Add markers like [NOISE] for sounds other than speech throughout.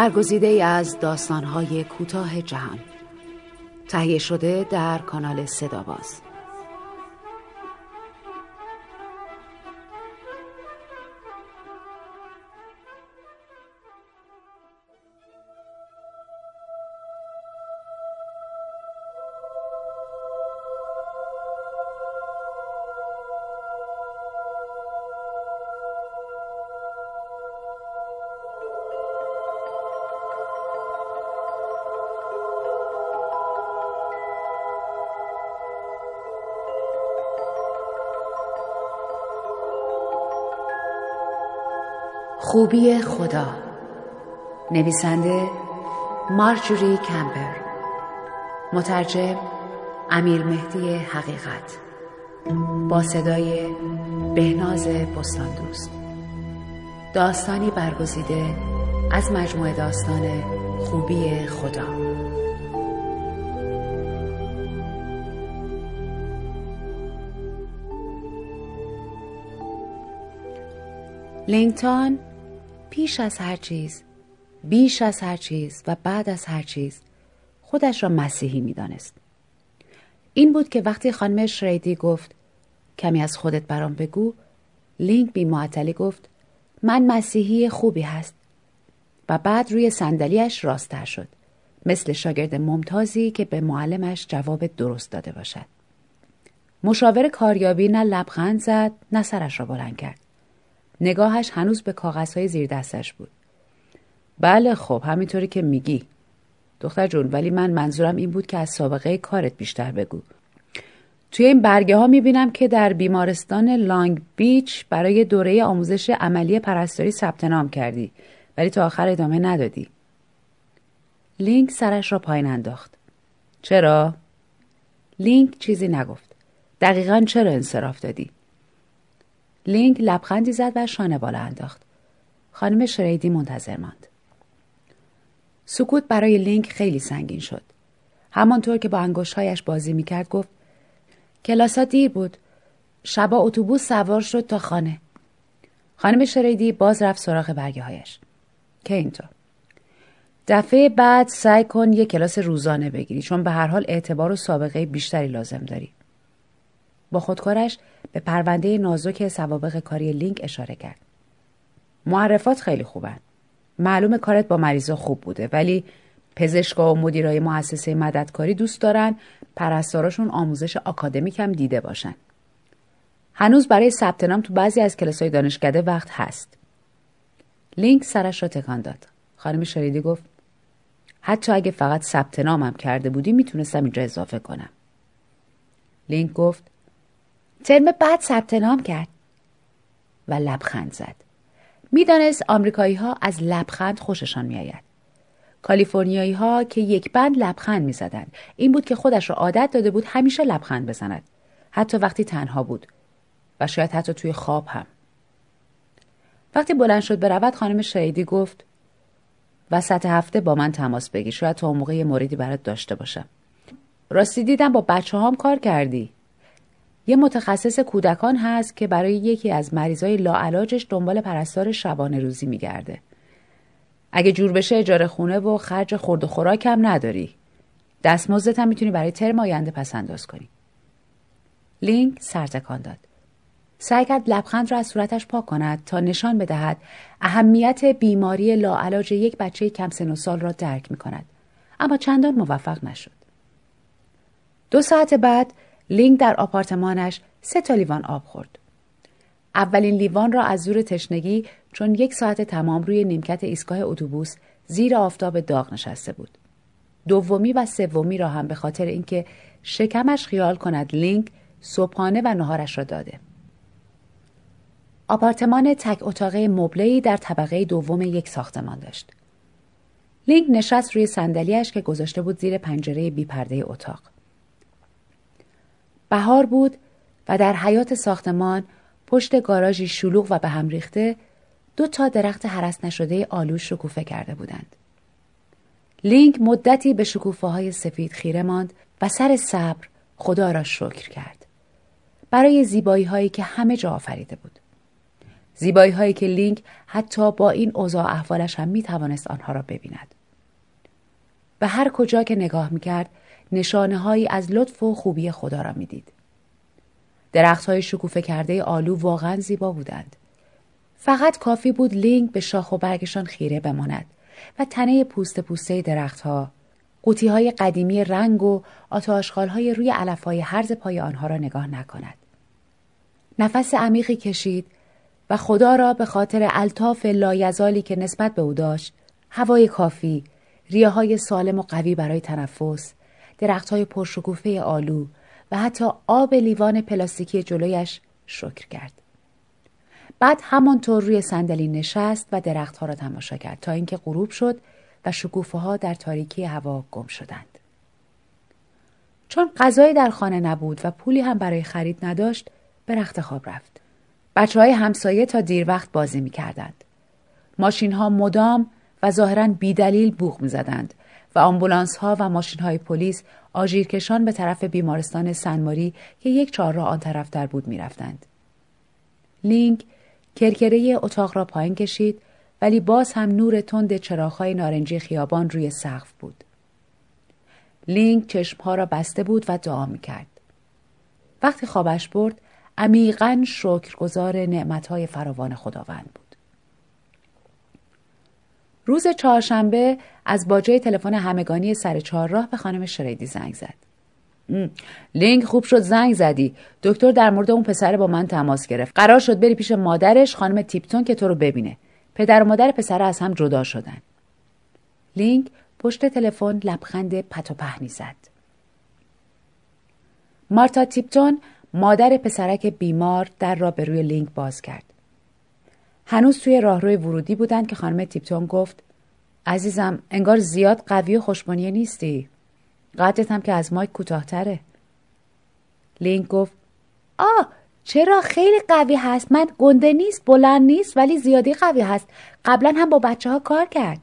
برگزیده از داستانهای کوتاه جهان. تهیه شده در کانال صداباز خوبی خدا. نویسنده مارجوری کمپر مترجم امیر مهدی حقیقت. با صدای بهناز بستان دوست داستانی برگزیده از مجموعه داستان خوبی خدا. لینگتان پیش از هر چیز بیش از هر چیز و بعد از هر چیز خودش را مسیحی می‌دانست. این بود که وقتی خانم شریدی گفت کمی از خودت برام بگو لینک بی معطلی گفت من مسیحی خوبی هست و بعد روی صندلیاش راستتر شد مثل شاگرد ممتازی که به معلمش جواب درست داده باشد. مشاور کاریابی نه لبخند زد نه سرش را بلند کرد. نگاهش هنوز به کاغذهای زیر دستش بود. بله خب همینطوری که میگی. دختر جون ولی من منظورم این بود که از سابقه کارت بیشتر بگو. توی این برگه ها می‌بینم که در بیمارستان لانگ بیچ برای دوره آموزش عملی پرستاری ثبت نام کردی ولی تا آخر ادامه ندادی. لینک سرش را پایین انداخت. چرا؟ لینک چیزی نگفت. دقیقا چرا انصراف دادی؟ لینک لبخندی زد و شانه بالا انداخت. خانم شریدی منتظر ماند. سکوت برای لینک خیلی سنگین شد. همانطور که با انگشتهایش بازی می‌کرد گفت کلاسا دیر بود. شبا اتوبوس سوار شد تا خانه. خانم شریدی باز رفت سراغ برگه هایش. که اینطور. دفعه بعد سعی کن یه کلاس روزانه بگیری چون به هر حال اعتبار و سابقه بیشتری لازم داری. با خودکارش به پرونده نازک سوابق کاری لینک اشاره کرد. معرفات خیلی خوبن. معلوم کارت با مریضا خوب بوده ولی پزشکا و مدیرای مؤسسه مددکاری دوست دارن پرستاراشون آموزش آکادمیک هم دیده باشن. هنوز برای ثبت نام تو بعضی از کلاسای دانشکده وقت هست. لینک سرش را تکان داد. خانم شریدی گفت حتی اگه فقط ثبت نامم کرده بودی می‌تونستم اینجا اضافه کنم. لینک گفت ترم بعد ثبت نام کرد و لبخند زد. می‌دانست آمریکایی ها از لبخند خوششان میآید. کالیفرنیایی ها که یک بند لبخند می‌زدند. این بود که خودش را عادت داده بود همیشه لبخند بزند. حتی وقتی تنها بود. و شاید حتی توی خواب هم. وقتی بلند شد برود خانم شهیدی گفت وسط هفته با من تماس بگیر. شاید تا موقع موردی برات داشته باشم. راستی دیدم با بچه هم کار کردی. یه متخصص کودکان هست که برای یکی از مریضای لاعلاجش دنبال پرستار شبانه روزی میگرده. اگه جور بشه اجاره خونه و خرج خورد و خوراک هم نداری. دستمزدت هم می‌تونی برای ترم آینده پس انداز کنی. لینک سرتکان داد. سعی کرد لبخند را از صورتش پاک کند تا نشان بدهد اهمیت بیماری لاعلاج یک بچه کم سن و سال را درک می کند. اما چندان موفق نشد. دو ساعت بعد لینک در آپارتمانش سه تا لیوان آب خورد. اولین لیوان را از زور تشنگی چون یک ساعت تمام روی نیمکت ایستگاه اتوبوس زیر آفتاب داغ نشسته بود. دومی و سومی را هم به خاطر اینکه شکمش خیال کند لینک صبحانه و نهارش را داده. آپارتمان تک اتاقه مبلهی در طبقه دوم یک ساختمان داشت. لینک نشست روی صندلیاش که گذاشته بود زیر پنجره بی پرده اتاق. بهار بود و در حیات ساختمان پشت گاراژی شلوغ و به هم ریخته دو تا درخت حرس نشده آلوش شکوفه کرده بودند. لینک مدتی به شکوفه های سفید خیره ماند و سر صبر خدا را شکر کرد. برای زیبایی هایی که همه جا آفریده بود. زیبایی هایی که لینک حتی با این اوضاع احوالش هم می توانست آنها را ببیند. به هر کجا که نگاه می کرد نشانه هایی از لطف و خوبی خدا را می دید. درخت های شکوفه کرده آلو واقعا زیبا بودند. فقط کافی بود لینک به شاخ و برگشان خیره بماند و تنه پوست پوسته درختها قوطی های قدیمی رنگ و آتاشخال های روی علف های هرز پای آنها را نگاه نکند. نفس عمیقی کشید و خدا را به خاطر الطاف لایزالی که نسبت به او داشت هوای کافی ریاهای سالم و قوی برای تنفس درختهای پرشکوفه آلو و حتی آب لیوان پلاستیکی جلویش شکر کرد. بعد همانطور روی صندلی نشست و درختها را تماشا کرد تا اینکه غروب شد و شکوفه ها در تاریکی هوا گم شدند. چون غذایی در خانه نبود و پولی هم برای خرید نداشت به رخت خواب رفت. بچه های همسایه تا دیر وقت بازی می کردند. ماشین ها مدام و ظاهرا بیدلیل بوغ می زدند و آمبولانس ها و ماشین های پلیس آژیرکشان به طرف بیمارستان سنماری که یک چهارراه آن طرف در بود می رفتند. لینک کرکره اتاق را پایین کشید ولی باز هم نور تند چراغهای نارنجی خیابان روی سقف بود. لینک چشمها را بسته بود و دعا می کرد. وقتی خوابش برد عمیقا شکرگزار نعمتهای فراوان خداوند بود. روز چهارشنبه از باجه تلفن همگانی سر چهارراه به خانم شریدی زنگ زد. لینک خوب شد زنگ زدی. دکتر در مورد اون پسر با من تماس گرفت. قرار شد بری پیش مادرش خانم تیپتون که تو رو ببینه. پدر و مادر پسر از هم جدا شدن. لینک پشت تلفن لبخند پت و پهنی زد. مارتا تیپتون مادر پسرک بیمار در را به روی لینک باز کرد. هنوز توی راهروی ورودی بودند که خانم تیپتون گفت عزیزم انگار زیاد قوی و خوش‌بنیه نیستی. قدرت هم که از مایک کوتاهتره. لینک گفت آه چرا خیلی قوی هست؟ من گنده نیست بلند نیست ولی زیادی قوی هست. قبلا هم با بچه ها کار کرد.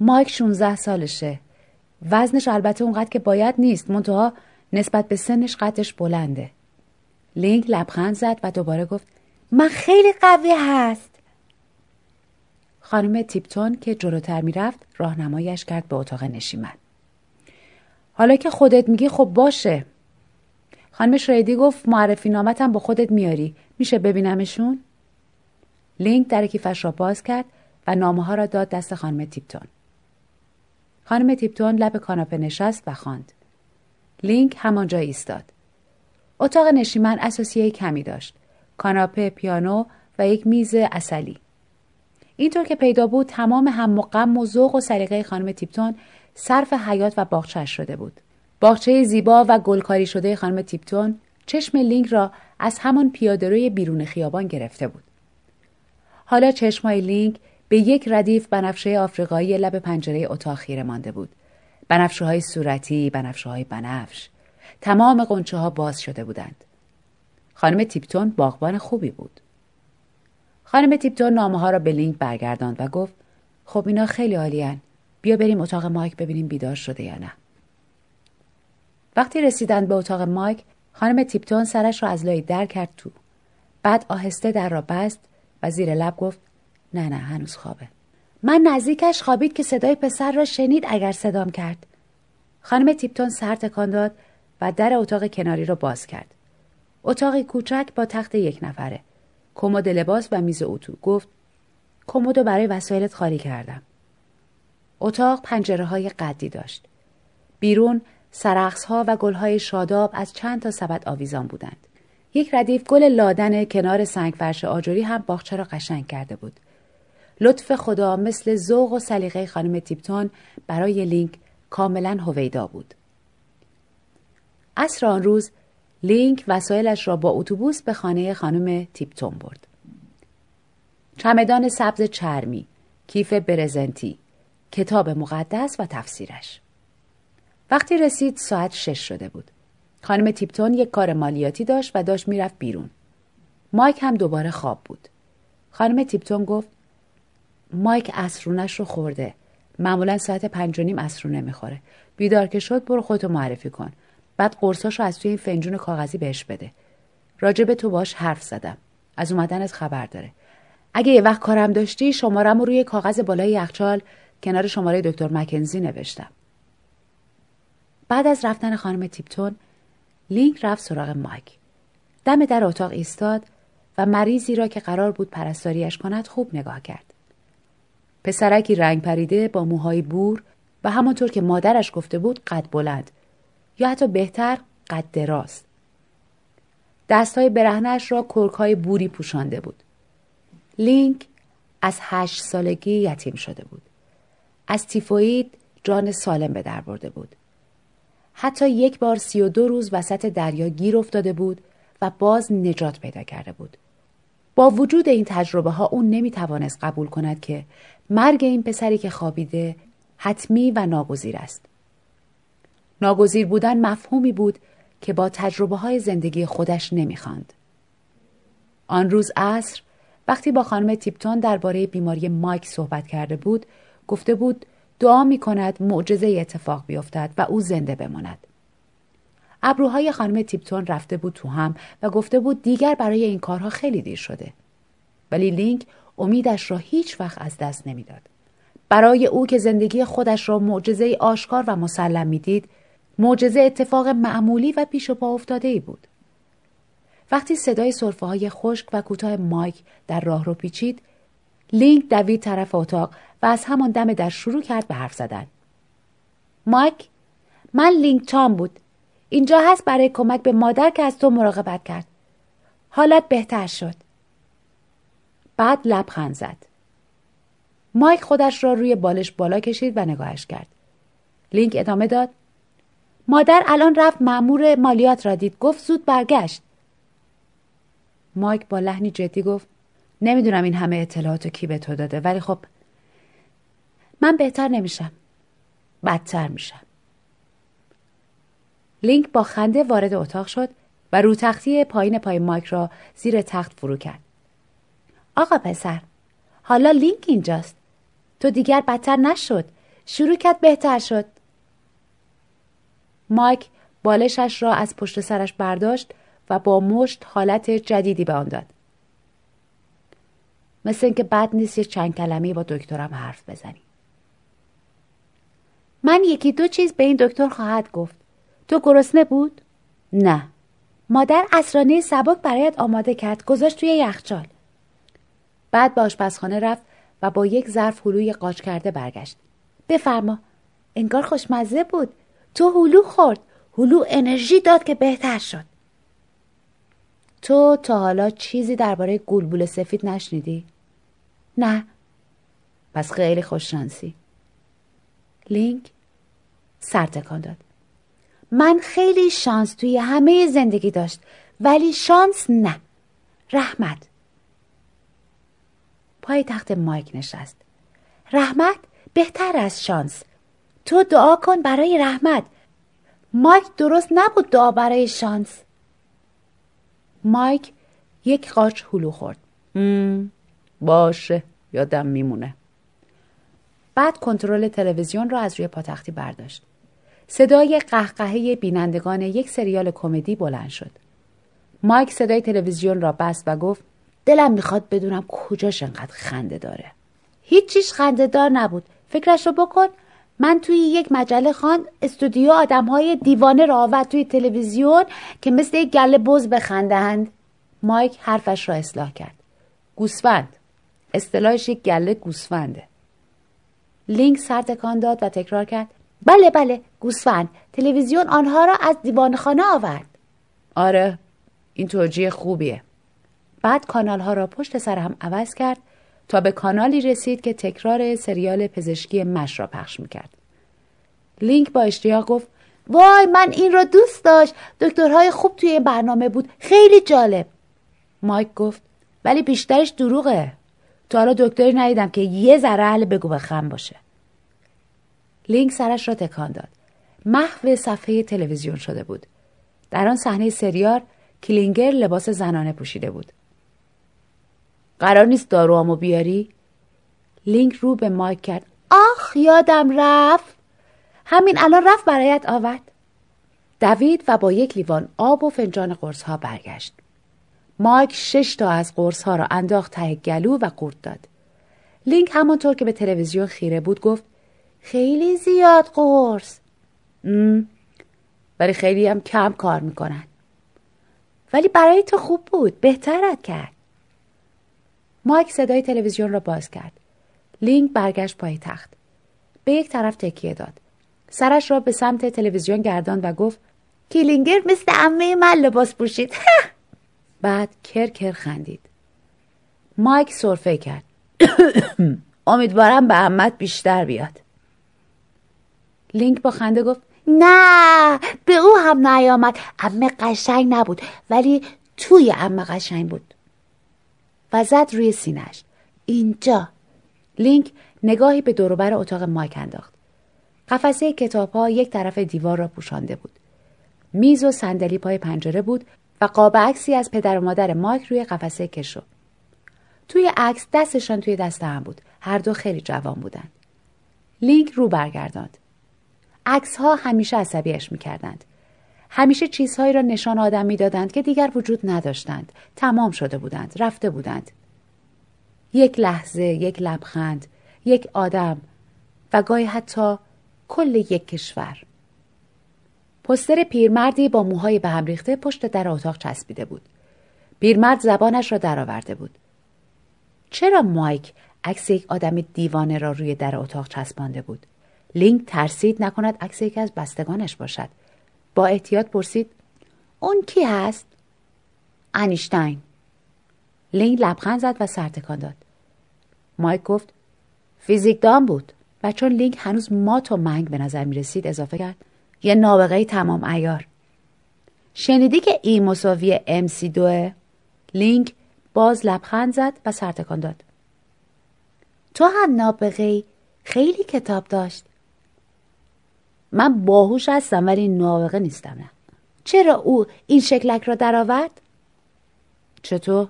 مایک 16 سالشه. وزنش البته اونقدر که باید نیست. منتها نسبت به سنش قدش بلنده. لینک لبخند زد و دوباره گفت من خیلی قوی هست. خانم تیپتون که جلوتر می‌رفت راهنمایش کرد به اتاق نشیمن. حالا که خودت میگی خب باشه. خانم شریدی گفت معرفی نامتم با خودت میاری. میشه ببینمشون؟ لینک در کیفش را باز کرد و نامه ها را داد دست خانم تیپتون. خانم تیپتون لب کاناپه نشست و خواند. لینک همانجا ایستاد. اتاق نشیمن اساسیه کمی داشت. کاناپه پیانو و یک میز اصلی اینطور که پیدا بود تمام هم و غم و ذوق و سلیقه خانم تیپتون صرف حیات و باغچهش شده بود. باغچه زیبا و گلکاری شده خانم تیپتون چشم لینک را از همان پیادهروی بیرون خیابان گرفته بود. حالا چشمای لینک به یک ردیف بنفشه آفریقایی لب پنجره اتاق خیره مانده بود. بنفشه های صورتی بنفشه های بنفش تمام غنچه ها باز شده بودند. خانم تیپتون باغبان خوبی بود. خانم تیپتون نامه ها را به لینک برگرداند و گفت خب اینا خیلی عالیان. بیا بریم اتاق مایک ببینیم بیدار شده یا نه. وقتی رسیدند به اتاق مایک خانم تیپتون سرش را از لای در کرد تو. بعد آهسته در را بست و زیر لب گفت نه نه هنوز خوابه. من نزدیکش خوابید که صدای پسر را شنید اگر صدام کرد. خانم تیپتون سر تکان داد و در اتاق کناری را باز کرد. اتاقی کوچک با تخت یک نفره. کمد لباس و میز اتو. گفت کمد برای وسایلت خالی کردم. اتاق پنجره های قدی داشت. بیرون سرخص ها و گل های شاداب از چند تا سبد آویزان بودند. یک ردیف گل لادن کنار سنگ فرش آجوری هم باغچه را قشنگ کرده بود. لطف خدا مثل ذوق و سلیقه خانم تیپتون برای لینک کاملا هویدا بود. عصر آن روز لینک وسایلش را با اتوبوس به خانه خانم تیپتون برد. چمدان سبز چرمی، کیف برزنتی، کتاب مقدس و تفسیرش. وقتی رسید ساعت شش شده بود. خانم تیپتون یک کار مالیاتی داشت و داشت می‌رفت بیرون. مایک هم دوباره خواب بود. خانم تیپتون گفت مایک اسرونش رو خورده. معمولا ساعت پنج و نیم می‌خوره. بیدار که شد برو خودتو معرفی کن. بعد قرصاشو از توی این فنجون کاغذی بهش بده. راجب تو باش حرف زدم. از اومدنت خبر داره. اگه یه وقت کارم داشتی شمارم رو روی کاغذ بالای یخچال کنار شماره دکتر مکنزی نوشتم. بعد از رفتن خانم تیپتون لینک رفت سراغ مایک. دم در اتاق ایستاد و مریضی را که قرار بود پرستاریش کند خوب نگاه کرد. پسرکی رنگ پریده با موهای بور و همانطور که مادرش گفته بود قد بلند. یا حتی بهتر قد دراز دستهای برهنش را کرکهای بوری پوشانده بود. لینک از هشت سالگی یتیم شده بود. از تیفوید جان سالم به در برده بود. حتی یک بار سی و دو روز وسط دریا گیر افتاده بود و باز نجات پیدا کرده بود. با وجود این تجربه ها اون نمی توانست قبول کند که مرگ این پسری که خوابیده حتمی و ناگزیر است. ناگزیر بودن مفهومی بود که با تجربه های زندگی خودش نمی‌خواند. آن روز عصر وقتی با خانم تیپتون درباره بیماری مایک صحبت کرده بود گفته بود دعا می کند معجزه اتفاق بیفتد و او زنده بماند. ابروهای خانم تیپتون رفته بود تو هم و گفته بود دیگر برای این کارها خیلی دیر شده. ولی لینک امیدش را هیچ وقت از دست نمی‌داد. برای او که زندگی خودش را معجزه آشکار و مسلم می‌دید، معجزه اتفاق معمولی و پیش و پا افتاده ای بود. وقتی صدای صرفه های خشک و کوتاه مایک در راه رو پیچید، لینک دوید طرف اتاق و از همان دم در شروع کرد به حرف زدن. مایک، من لینک تام بود. اینجا هست برای کمک به مادر که از تو مراقبت کرد. حالت بهتر شد. بعد لبخند زد. مایک خودش را روی بالش بالا کشید و نگاهش کرد. لینک ادامه داد. مادر الان رفت معمور مالیات را دید. گفت زود برگشت. مایک با لحنی جدی گفت نمی‌دونم این همه اطلاعات کی به تو داده ولی خب من بهتر نمیشم. بدتر میشم. لینک با خنده وارد اتاق شد و رو تختی پایین پای مایک را زیر تخت فرو کرد. آقا پسر حالا لینک اینجاست. تو دیگر بدتر نشد. شروع کرد بهتر شد. مایک بالشش را از پشت سرش برداشت و با مشت حالت جدیدی به آن داد. مثل اینکه بد نیست یه چند کلمه با دکترم حرف بزنی. من یکی دو چیز به این دکتر خواهد گفت. تو گرسنه بود؟ نه. مادر اسرانه سبک برایت آماده کرد. گذاشت توی یخچال. بعد به آشپزخانه رفت و با یک ظرف هلوی قاچ کرده برگشت. بفرما. انگار خوشمزه بود. تو هلو خورد. هلو انرژی داد که بهتر شد. تو تا حالا چیزی درباره گلبول سفید نشنیدی؟ نه. پس خیلی خوششانسی. لینک سر تکان داد. من خیلی شانس توی همه زندگی داشت ولی شانس نه. رحمت. پای تخت مایک نشست. رحمت بهتر از شانس. تو دعا کن برای رحمت. مایک درست نبود دعا برای شانس. مایک یک قاچ هلو خورد. باشه یادم میمونه. بعد کنترل تلویزیون را از روی پاتختی برداشت. صدای قهقهه بینندگان یک سریال کمدی بلند شد. مایک صدای تلویزیون را بست و گفت دلم می‌خواد بدونم کجاش انقدر خنده داره. هیچیش خنده دار نبود. فکرش رو بکن من توی یک مجله خان استودیو آدم های دیوانه را آورد توی تلویزیون که مثل یک گله بز بخندند. مایک حرفش را اصلاح کرد. گوسفند. اصطلاحش یک گله گوسفنده. لینک سر تکان داد و تکرار کرد. بله بله گوسفند. تلویزیون آنها را از دیوان خانه آورد. آره این توجیه خوبیه. بعد کانال ها را پشت سر هم عوض کرد تا به کانالی رسید که تکرار سریال پزشکی مش را پخش می‌کرد. لینک با اشتیاق گفت وای من این را دوست داشت. دکترهای خوب توی برنامه بود. خیلی جالب. مایک گفت ولی بیشترش دروغه. تو حالا دکتری ندیدم که یه ذره اهل بگو بخم باشه. لینک سرش را تکان داد. محو صفحه تلویزیون شده بود. در آن صحنه سریال کلینگر لباس زنانه پوشیده بود. قرار نیست داروامو بیاری لینک رو به مایک کرد آخ یادم رفت همین الان رفت برایت آورد دوید و با یک لیوان آب و فنجان قرص ها برگشت مایک شش تا از قرص ها را انداخت ته گلو و قورت داد. لینک همانطور که به تلویزیون خیره بود گفت خیلی زیاد قرص. ولی خیلی هم کم کار می‌کنن. ولی برای تو خوب بود. بهترت کرد. مایک صدای تلویزیون را باز کرد. لینک برگشت پای تخت. به یک طرف تکیه داد. سرش را به سمت تلویزیون گرداند و گفت کیلینگر مثل امه من لباس پوشید. [LAUGHS] بعد کر کر خندید. مایک سرفه کرد. [COUGHS] امیدوارم به امت بیشتر بیاد. لینک با خنده گفت نه به او هم نیامد امه قشنگ نبود ولی توی امه قشنگ بود و زد روی سینش اینجا. لینک نگاهی به دوروبر اتاق مایک انداخت. قفسه کتاب ها یک طرف دیوار را پوشانده بود. میز و صندلی پای پنجره بود و قاب عکسی از پدر و مادر مایک روی قفسه کشو توی عکس دستشان توی دست هم بود. هر دو خیلی جوان بودند. لینک رو برگرداند. عکس ها همیشه عصبیش می‌کردند. همیشه چیزهایی را نشان آدم می‌دادند که دیگر وجود نداشتند. تمام شده بودند رفته بودند. یک لحظه یک لبخند یک آدم و گاهی حتی کل یک کشور. پستر پیرمردی با موهای به هم ریخته پشت در اتاق چسبیده بود. پیرمرد زبانش را درآورده بود. چرا مایک عکس یک آدم دیوانه را روی در اتاق چسبانده بود؟ لینک ترسید نکند عکس یکی از بستگانش باشد. با احتیاط پرسید اون کی هست؟ انیشتین. لینک لبخند زد و سرتکان داد. مایک گفت فیزیکدان بود و چون لینک هنوز مات و منگ به نظر می رسید اضافه کرد یه نابغه تمام ایار. شنیدی که ای مساوی ام سی دوه؟ لینک باز لبخند زد و سرتکان داد. تو هم نابغه خیلی کتاب داشت. من باهوش هستم ولی نابغه نیستم نه. چرا او این شکلک را درآورد؟ چطور؟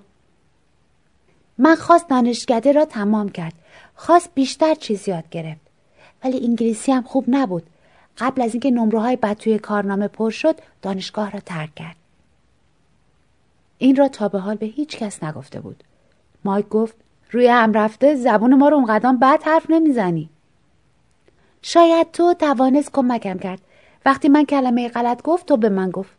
من خواست دانشکده را تمام کرد. خواست بیشتر چیز یاد گرفت. ولی انگلیسی هم خوب نبود. قبل از اینکه نمره های بد توی کارنامه پر شد دانشگاه را ترک کرد. این را تا به حال به هیچ کس نگفته بود. مایک گفت روی هم رفته زبون ما رو اونقدر بد حرف نمی‌زنی. شاید تو توانست کمکم کرد. وقتی من کلمه غلط گفت تو به من گفت.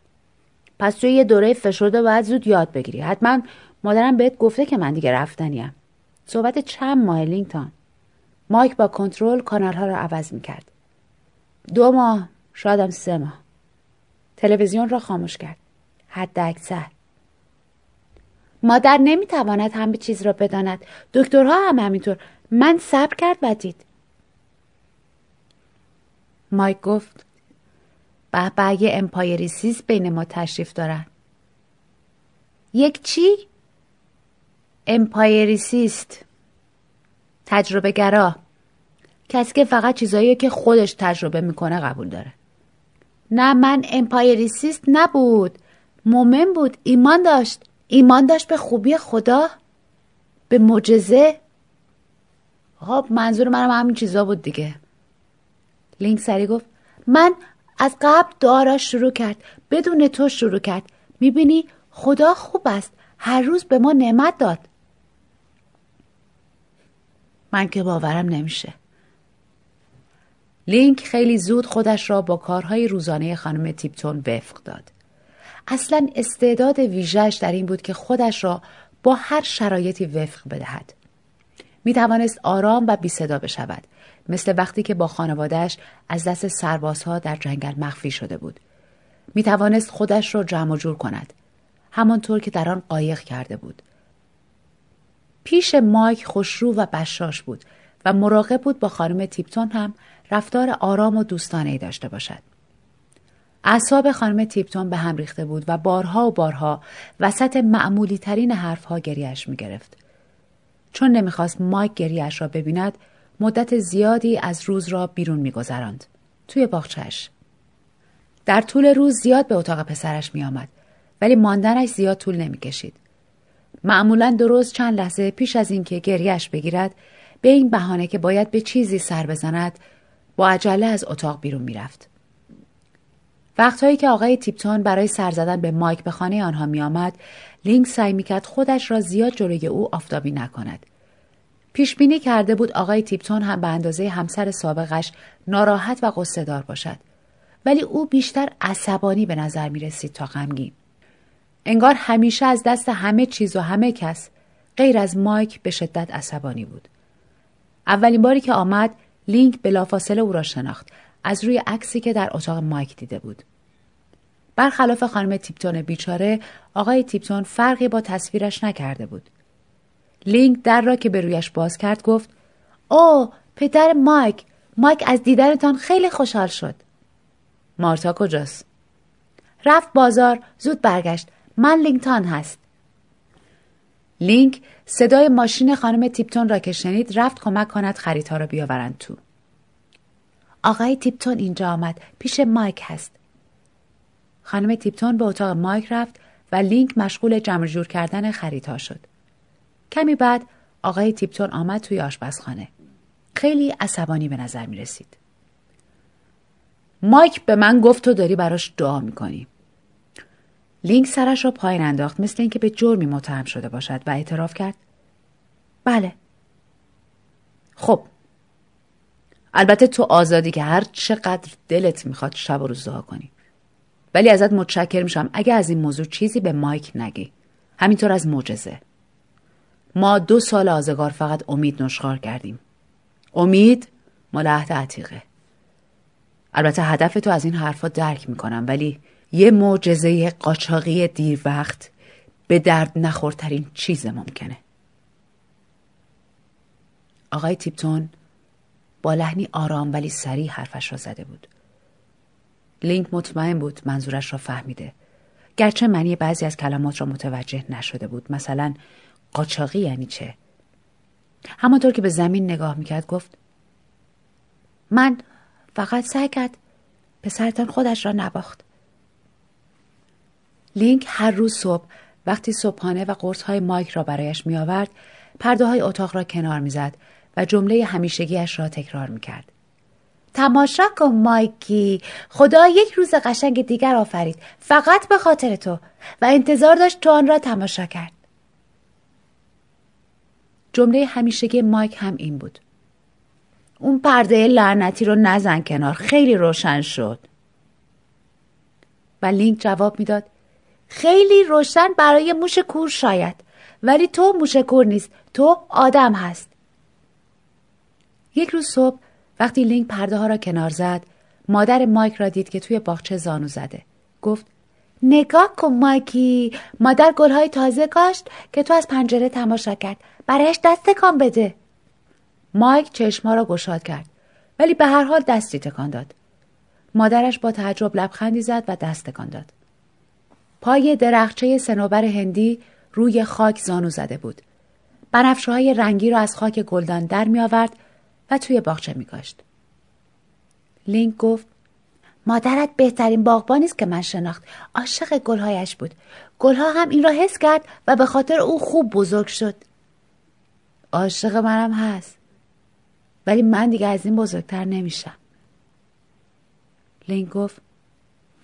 پس توی یه دوره فشرده باید زود یاد بگیری. حتما مادرم بهت گفته که من دیگه رفتنیم. صحبت چند ماه لینگتان مایک با کنترل کانال ها را عوض می کرد. دو ماه شایدم سه ماه. تلویزیون را خاموش کرد. حد اکثر. مادر نمی‌تواند همه چیز را بداند. دکترها هم همینطور. من صبر کرد و دید. مایک گفت به به یه empiricist بین ما تشریف دارن. یک چی؟ empiricist. تجربه گرا. کسی که فقط چیزایی که خودش تجربه می‌کنه قبول داره. نه من empiricist نبود. مومن بود. ایمان داشت. ایمان داشت به خوبی خدا. به معجزه. خب منظور منم همین چیزا بود دیگه. لینک سری گفت من از قبل دعا شروع کرد بدون تو شروع کرد. می‌بینی خدا خوب است هر روز به ما نعمت داد. من که باورم نمیشه. لینک خیلی زود خودش را با کارهای روزانه خانم تیپتون وفق داد. اصلا استعداد ویژهش در این بود که خودش را با هر شرایطی وفق بدهد. می توانست آرام و بی صدا بشود. مثل وقتی که با خانوادهش از دست سربازها در جنگل مخفی شده بود. می توانست خودش را جمع جور کند. همانطور که در آن قایق کرده بود. پیش مایک خوشرو و بشاش بود و مراقب بود با خانم تیپتون هم رفتار آرام و دوستانه داشته باشد. اعصاب خانم تیپتون به هم ریخته بود و بارها و بارها وسط معمولی ترین حرفها گریش می گرفت. چون نمی‌خواست مایک گریش را ببیند مدت زیادی از روز را بیرون میگذراند توی باغچهش در طول روز زیاد به اتاق پسرش می آمد ولی ماندنش زیاد طول نمی کشید. معمولا درست چند لحظه پیش از اینکه گریش بگیرد به این بهانه که باید به چیزی سر بزند با عجله از اتاق بیرون می‌رفت. وقتهایی که آقای تیپتون برای سر زدن به مایک به خانه آنها می آمد، لینک سعی می کرد خودش را زیاد جلوی او آفتابی نکند. پیش بینی کرده بود آقای تیپتون هم به اندازه همسر سابقش ناراحت و غصه‌دار باشد. ولی او بیشتر عصبانی به نظر می رسید تا غمگین. انگار همیشه از دست همه چیز و همه کس غیر از مایک به شدت عصبانی بود. اولین باری که آمد لینک بلافاصله او را شناخت از روی عکسی که در اتاق مایک دیده بود. برخلاف خانم تیپتون بیچاره آقای تیپتون فرقی با تصویرش نکرده بود. لینک در را که به رویش باز کرد گفت او پدر مایک مایک از دیدنتان خیلی خوشحال شد. مارتا کجاست؟ رفت بازار زود برگشت من لینک تان هستم. لینک صدای ماشین خانم تیپتون را که شنید رفت کمک کند خریدها را بیاورند تو. آقای تیپتون اینجا آمد پیش مایک هست. خانم تیپتون به اتاق مایک رفت و لینک مشغول جمع جور کردن خریدها شد. کمی بعد آقای تیپتون آمد توی آشپزخانه. خیلی عصبانی به نظر می رسید. مایک به من گفت تو داری براش دعا می‌کنی. لینک سرش را پایین انداخت مثل اینکه به جرمی متهم شده باشد و اعتراف کرد بله خب البته تو آزادی که هر چقدر دلت می‌خواد شب و روز دعا کنی ولی ازت متشکر میشم اگه از این موضوع چیزی به مایک نگی همینطور از معجزه ما دو سال آزگار فقط امید نشخار کردیم. امید عهد عتیقه. البته هدف تو از این حرفا درک می‌کنم ولی یه معجزه قاچاقی دیر وقت به درد نخورترین چیز ممکنه. آقای تیپتون با لحنی آرام ولی سریع حرفش را زده بود. لینک مطمئن بود منظورش را فهمیده. گرچه معنی بعضی از کلمات را متوجه نشده بود. مثلا قاچاقی یعنی چه؟ همانطور که به زمین نگاه می‌کرد گفت من فقط سعی کرد پسرتان خودش را نباخت لینک هر روز صبح وقتی صبحانه و های مایک را برایش می آورد پرده های اتاق را کنار می‌زد و جمله همیشگیش را تکرار می کرد. تماشا کن مایکی. خدا یک روز قشنگ دیگر آفرید. فقط به خاطر تو. و انتظار داشت تو آن را تماشا کرد. جمله همیشگی مایک هم این بود. اون پرده لعنتی رو نزن کنار خیلی روشن شد. و لینک جواب می‌داد خیلی روشن برای موش کور شاید ولی تو موش کور نیست تو آدم هست. یک روز صبح وقتی لینک پرده ها را کنار زد مادر مایک را دید که توی باغچه زانو زده. گفت نگاه کن مایکی مادر گلهای تازه کاشت که تو از پنجره تماشا کرد. برایش دست تکان بده. مایک چشما را گشاد کرد ولی به هر حال دستی تکان داد. مادرش با تعجب لبخندی زد و دست تکان داد. پای درخچه سنوبر هندی روی خاک زانو زده بود. بنفشه های رنگی را از خاک گلدان در می آورد و توی باغچه می کاشت. لینک گفت مادرت بهترین باغبانی است که من شناخت. عاشق گلهایش بود. گلها هم این را حس کرد و به خاطر او خوب بزرگ شد. عاشق منم هست. ولی من دیگه از این بزرگتر نمیشم. لینک گفت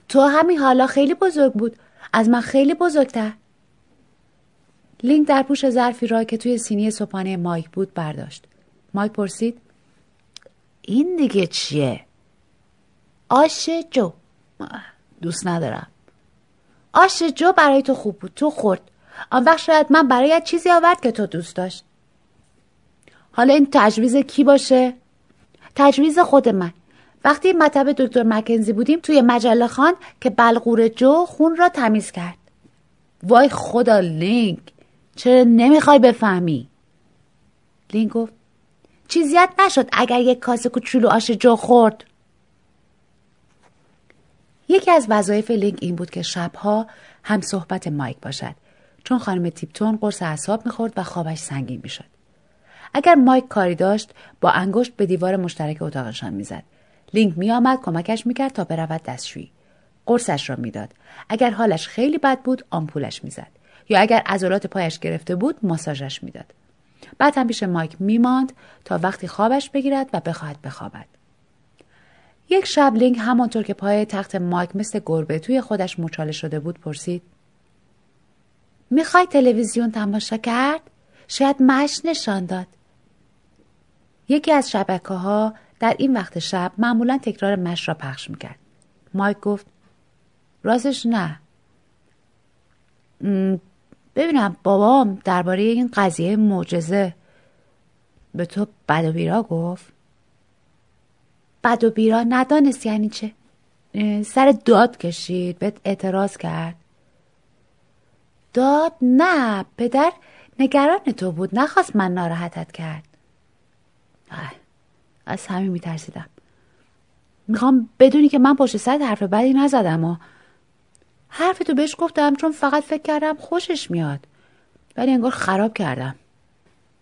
تو همین حالا خیلی بزرگ بود. از من خیلی بزرگتر. لینک در پوش ظرفی را که توی سینی صبحانه مایک بود برداشت. مایک پرسید این دیگه چیه؟ آش جو. دوست ندارم. آش جو برای تو خوب بود. تو خورد. آن وقت شاید من برایت چیزی آورد که تو دوست داشت. حالا این تجویز کی باشه؟ تجویز خود من. وقتی مطب دکتر مکنزی بودیم توی مجله خان که بلغور جو خون را تمیز کرد. وای خدا لینک چرا نمی‌خوای بفهمی؟ لینک گفت چیزیت نشد اگر یک کاسه کوچولو آش جو خورد. یکی از وظایف لینک این بود که شبها هم صحبت مایک باشد. چون خانم تیپتون قرص اعصاب می‌خورد و خوابش سنگین می‌شد. اگر مایک کاری داشت با انگشت به دیوار مشترک اتاقشان می‌زد. لینک میآمد کمکش می‌کرد تا برود دستشویی. قرصش را می‌داد. اگر حالش خیلی بد بود آمپولش می‌زد. یا اگر عضلات پایش گرفته بود ماساژش می‌داد. بعد هم پیش مایک میماند تا وقتی خوابش بگیرد و بخواهد بخوابد. یک شب لینک همانطور که پای تخت مایک مثل گربه توی خودش مچاله شده بود پرسید می‌خوای تلویزیون تماشا کرد؟ شاید مش نشان داد. یکی از شبکه ها در این وقت شب معمولا تکرار مش را پخش می‌کرد. مایک گفت راستش نه. ببینم بابام درباره این قضیه معجزه به تو بد و بیرا گفت. بد و بیرا ندانست یعنی چه؟ سر داد کشید بهت اعتراض کرد. داد؟ نه پدر نگران تو بود. نخواست من ناراحتت کرد. از همین میترسیدم. می‌خوام بدونی که من پشت سر حرف بدی نزدم و حرف تو بهش گفتم چون فقط فکر کردم خوشش میاد. ولی انگار خراب کردم.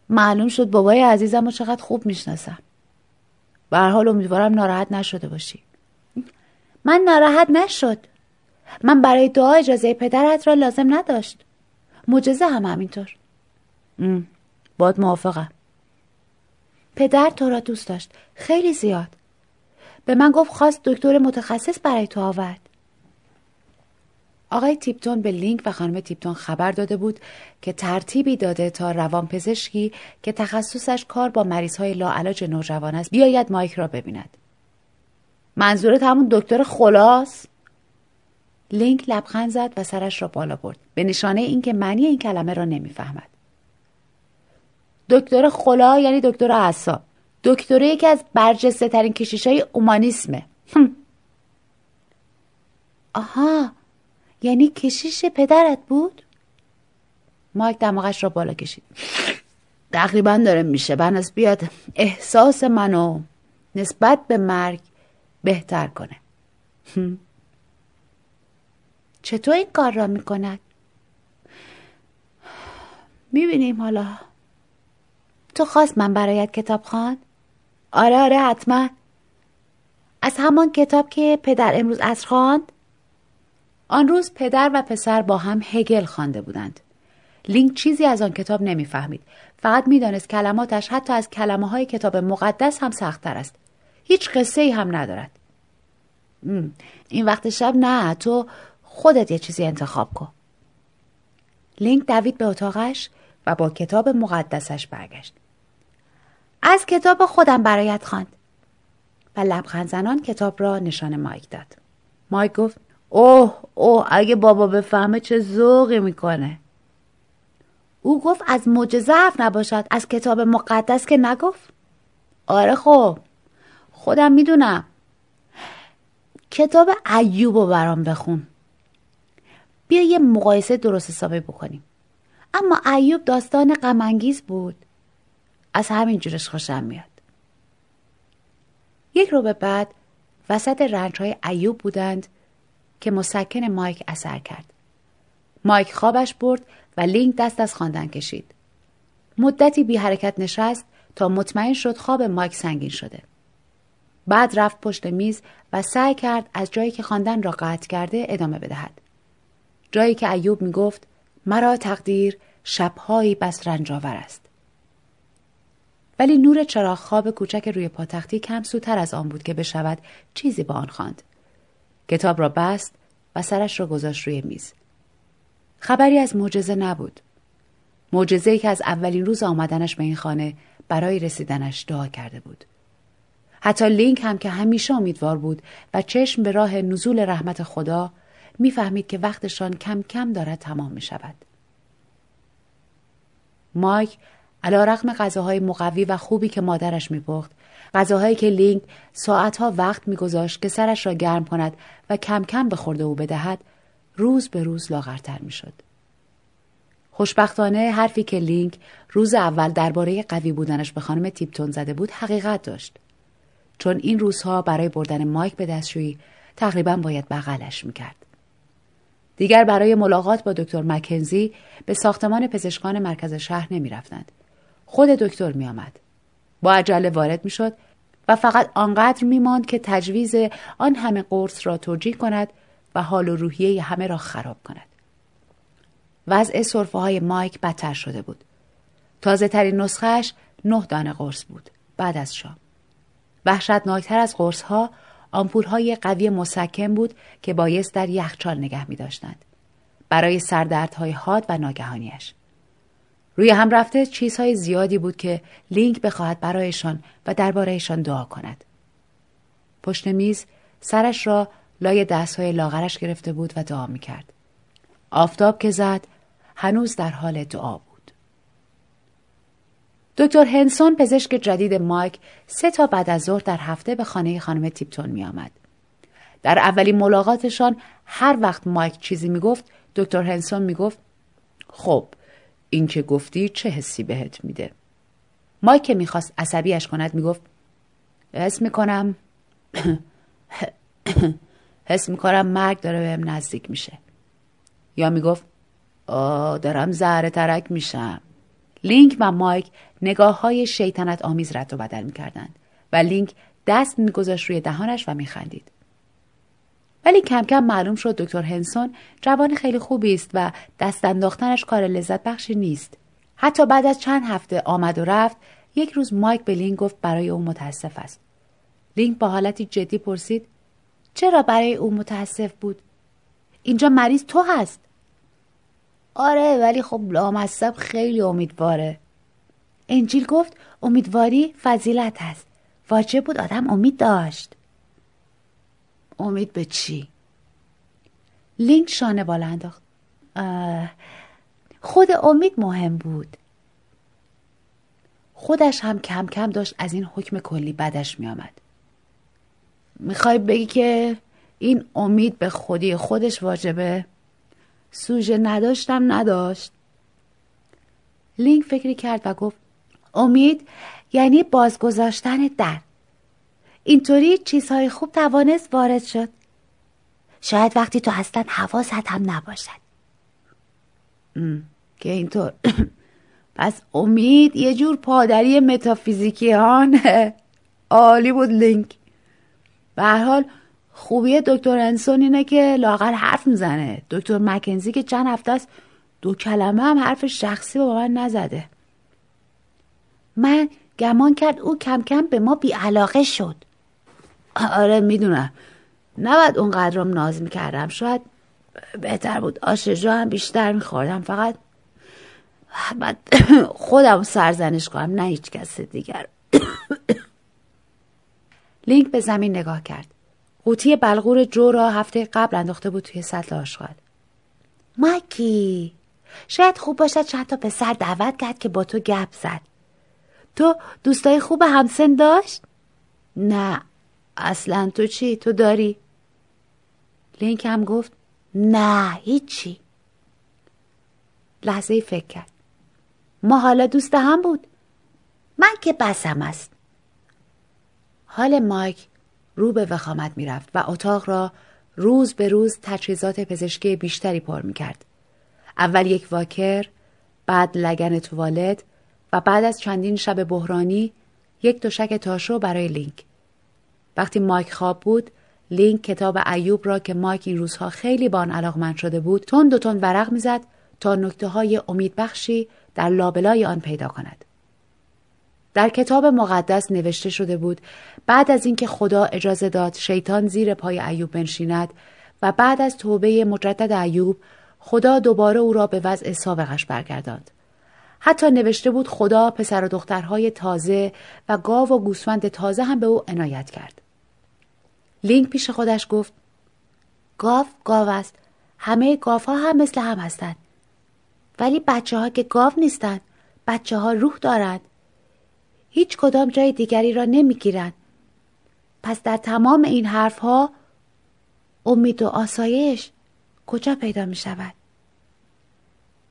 معلوم شد بابای عزیزم و چقدر خوب می‌شناسم. به حال امیدوارم ناراحت نشده باشی. من ناراحت نشد. من برای دعا اجازه پدرت را لازم نداشت. مجزه هم همینطور. باد موافقم. پدر تو را دوست داشت خیلی زیاد به من گفت خواست دکتر متخصص برای تو آورد آقای تیپتون به لینک و خانم تیپتون خبر داده بود که ترتیبی داده تا روان پزشکی که تخصصش کار با مریض های لاعلاج نوجوان است بیاید مایک را ببیند. منظورت همون دکتر خلاص؟ لینک لبخند زد و سرش را بالا برد به نشانه اینکه معنی این کلمه را نمی‌فهمد. دکتر خلا یعنی دکتر اعصاب. دکتر یکی از برجسته ترین کشیش های اومانیسمه. آها یعنی کشیش پدرت بود؟ مایک دماغش را بالا کشید تقریبا داره میشه از بیاد احساس منو نسبت به مرگ بهتر کنه چطور این کار را می‌کند؟ می‌بینیم حالا تو خواست من برایت کتاب خواند؟ آره آره حتما از همان کتاب که پدر امروز از خواند آن روز پدر و پسر با هم هگل خوانده بودند. لینک چیزی از آن کتاب نمی‌فهمید. فقط می‌دانست کلماتش حتی از کلمه های کتاب مقدس هم سختتر است. هیچ قصه ای هم ندارد. این وقت شب نه تو خودت یه چیزی انتخاب کن. لینک دوید به اتاقش و با کتاب مقدسش برگشت. از کتاب خودم برایت خواند. و لبخند زنان کتاب را نشان مایک داد. مایک گفت اوه اوه اگه بابا بفهمه چه ذوقی می‌کنه. او گفت از معجزه حرف نباشد از کتاب مقدس که نگفت. آره خب خودم می‌دونم. کتاب ایوب رو برام بخون. بیا یه مقایسه درست حسابی بکنیم. اما ایوب داستان غمانگیز بود. از همین جورش خوشم میاد یک رو به بعد وسط رنج های ایوب بودند که مسکن مایک اثر کرد. مایک خوابش برد و لینک دست از خواندن کشید. مدتی بی حرکت نشست تا مطمئن شد خواب مایک سنگین شده. بعد رفت پشت میز و سعی کرد از جایی که خواندن را قطع کرده ادامه بدهد. جایی که ایوب می گفت مرا تقدیر شبهایی بس رنجاور است. ولی نور چراغ خواب کوچک روی پاتختی کم سوتر از آن بود که بشود چیزی با آن خواند. کتاب را بست و سرش را گذاشت روی میز. خبری از معجزه نبود. معجزه‌ای که از اولین روز آمدنش به این خانه برای رسیدنش دعا کرده بود. حتی لینک هم که همیشه امیدوار بود و چشم به راه نزول رحمت خدا می‌فهمید که وقتشان کم کم دارد تمام می شود. مایک علا رقم غذاهای مقوی و خوبی که مادرش میپخت غذاهایی که لینک ساعتها وقت میگذاشت که سرش را گرم کند و کم کم به خورده او بدهد روز به روز لاغرتر می‌شد. خوشبختانه حرفی که لینک روز اول درباره قوی بودنش به خانم تیپتون زده بود حقیقت داشت. چون این روزها برای بردن مایک به دستشویی تقریبا باید بغلش می‌کرد. دیگر برای ملاقات با دکتر مکنزی به ساختمان پزشکان مرکز شهر نمی‌رفتند. خود دکتر می آمد. با عجله وارد می شد و فقط آنقدر می ماند که تجویز آن همه قرص را توجیه کند و حال و روحیه همه را خراب کند. وضع صرفه های مایک بدتر شده بود. تازه ترین نسخهش نه دانه قرص بود بعد از شام. وحشتناکتر از قرص ها آمپول های قوی مسکن بود که بایست در یخچال نگه می داشتند. برای سردردهای حاد و ناگهانیش. روی هم رفته چیزهای زیادی بود که لینک بخواهد برایشان و دربارهشان دعا کند. پشت میز سرش را لای دستهای لاغرش گرفته بود و دعا می کرد. آفتاب که زد هنوز در حال دعا بود. دکتر هنسون پزشک جدید مایک سه تا بعد از ظهر در هفته به خانه خانم تیپتون می آمد. در اولین ملاقاتشان هر وقت مایک چیزی می گفت دکتر هنسون می گفت خب این که گفتی چه حسی بهت میده؟ مایک که می‌خواست عصبیش کند می‌گفت حس می‌کنم حس می‌کنم مرگ داره بهم نزدیک میشه. یا می‌گفت آه دارم زهره ترک میشم. لینک و مایک نگاه های شیطنت آمیز رد و بدل می‌کردند و لینک دست میگذاشت روی دهانش و میخندید. ولی کم کم معلوم شد دکتر هنسون جوان خیلی خوبی است و دست انداختنش کار لذت بخشی نیست. حتی بعد از چند هفته آمد و رفت یک روز مایک به لینک گفت برای او متاسف است. لینک با حالتی جدی پرسید چرا برای او متاسف بود؟ اینجا مریض تو هست. آره ولی خب لامصب خیلی امیدواره. انجیل گفت امیدواری فضیلت است. واجب بود آدم امید داشت. امید به چی؟ لینک شانه بالا انداخت خود امید مهم بود خودش هم کم کم داشت از این حکم کلی بدش می آمد. می‌خوای بگی که این امید به خودی خودش واجبه؟ سوژه نداشتم نداشت لینک فکری کرد و گفت امید یعنی بازگذاشتن در اینطوری چیزهای خوب توانست وارد شد. شاید وقتی تو اصلا حواست هم نباشد. که اینطور. [COUGHS] پس امید یه جور پادری متافیزیکی هانه [LAUGHS] عالی بود لینک. به حال خوبی دکتر انسون اینه که لاغر حرف می‌زنه. دکتر مکنزی که چند هفته است دو کلمه هم حرف شخصی با من نزده. من گمان کرد او کم کم به ما بیعلاقه شد. آره می‌دونم. نباید اونقدرم ناز می‌کردم. شاید بهتر بود. آشجا هم بیشتر میخوردم. فقط بعد [COUGHS] خودم سرزنش کنم. نه هیچ کس دیگر. [COUGHS] لینک به زمین نگاه کرد. قوطی بلغور جو را هفته قبل انداخته بود توی سطل آشغال. ماکی شاید خوب باشد چند تا پسر دعوت کرد که با تو گپ زد. تو دوستای خوب همسن داشت؟ نه. اصلا تو چی؟ تو داری؟ لینک هم گفت نه هیچی لحظه فکر کرد ما حالا دوست هم بود من که بسم است حال مایک رو به وخامت می‌رفت و اتاق را روز به روز تجهیزات پزشکی بیشتری پر می کرد. اول یک واکر، بعد لگن توالت و بعد از چندین شب بحرانی یک دوشک تاشو برای لینک. وقتی مایک خواب بود لینک کتاب ایوب را که مایک این روزها خیلی با آن علاقمند شده بود تون دو تون ورق می‌زد تا نکته های امیدبخشی در لابلای آن پیدا کند در کتاب مقدس نوشته شده بود بعد از اینکه خدا اجازه داد شیطان زیر پای ایوب بنشیند و بعد از توبه مجدد ایوب خدا دوباره او را به وضع سابقش برگرداند حتی نوشته بود خدا پسر و دخترهای تازه و گاو و گوسفند تازه هم به او عنایت کرد. لینک پیش خودش گفت گاو گاو است. همه گاف ها هم مثل هم هستند. ولی بچه ها که گاو نیستند. بچه ها روح دارند. هیچ کدام جای دیگری را نمی‌گیرند. پس در تمام این حرف ها امید و آسایش کجا پیدا می شود؟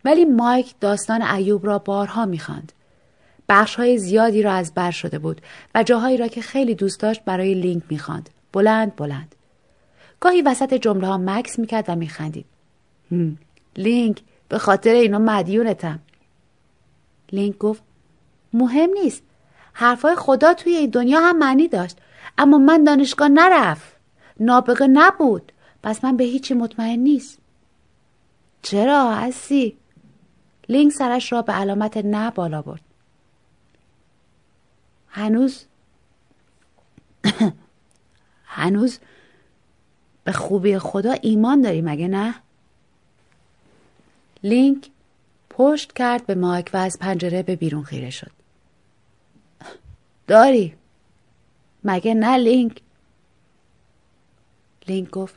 ولی مایک داستان ایوب را بارها می‌خواند. بخش های زیادی را از بر شده بود و جاهایی را که خیلی دوست داشت برای لینک می‌خواند. بلند بلند. گاهی وسط جمله ها مکس می‌کرد و میخندید. لینک به خاطر اینا مدیونتم. لینک گفت مهم نیست. حرفای خدا توی این دنیا هم معنی داشت. اما من دانشگاه نرفت. نابغه نبود. پس من به هیچی مطمئن نیست. چرا هستی؟ لینک سرش را به علامت نه بالا برد. هنوز به خوبی خدا ایمان داری مگه نه؟ لینک پشت کرد به مایک و از پنجره به بیرون خیره شد. داری مگه نه لینک؟ لینک گفت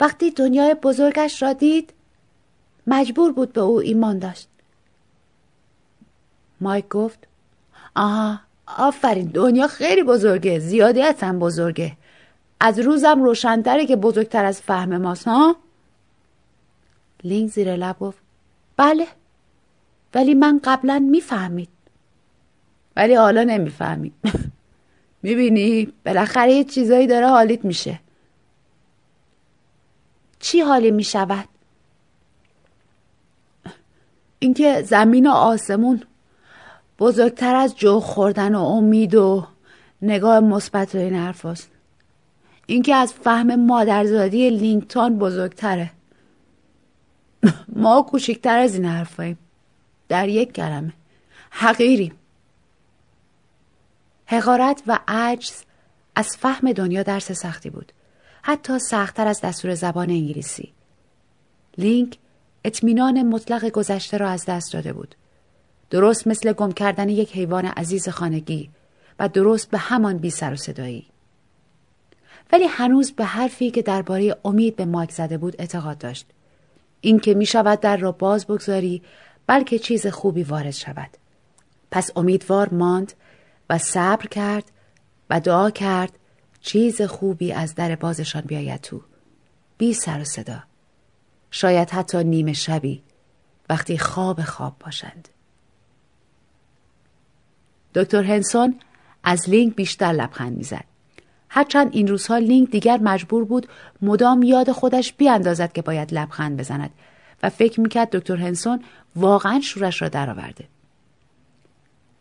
وقتی دنیای بزرگش را دید مجبور بود به او ایمان داشت. مایک گفت آها آفرین دنیا خیلی بزرگه زیادی هم بزرگه. از روزم روشنتره که بزرگتر از فهم ماست ها؟ لینک زیر لب گفت بله ولی من قبلا می‌فهمید. ولی حالا نمی‌فهمید. [LAUGHS] می‌بینی؟ بالاخره یه چیزایی داره حالیت میشه. چی حالی می‌شود؟ اینکه زمین و آسمون بزرگتر از جو خوردن و امید و نگاه مثبت و این حرفاست اینکه از فهم مادرزادی لینکتون بزرگتره. ما کوچکتر از این حرفاییم. در یک کلمه. حقیریم. حقارت و عجز از فهم دنیا درس سختی بود. حتی سختتر از دستور زبان انگلیسی. لینک اطمینان مطلق گذشته را از دست داده بود. درست مثل گم کردن یک حیوان عزیز خانگی و درست به همان بی سر و صدایی. ولی هنوز به حرفی که درباره امید به مایک زده بود اعتقاد داشت. اینکه می شود در را باز بگذاری بلکه چیز خوبی وارد شود. پس امیدوار ماند و صبر کرد و دعا کرد چیز خوبی از در بازشان بیاید تو. بی سر و صدا. شاید حتی نیمه شبی وقتی خواب خواب باشند. دکتر هنسون از لینک بیشتر لبخند می‌زد. هرچند این روزها لینک دیگر مجبور بود مدام یاد خودش بیاندازد که باید لبخند بزند و فکر می‌کرد دکتر هنسون واقعا شورش را درآورده.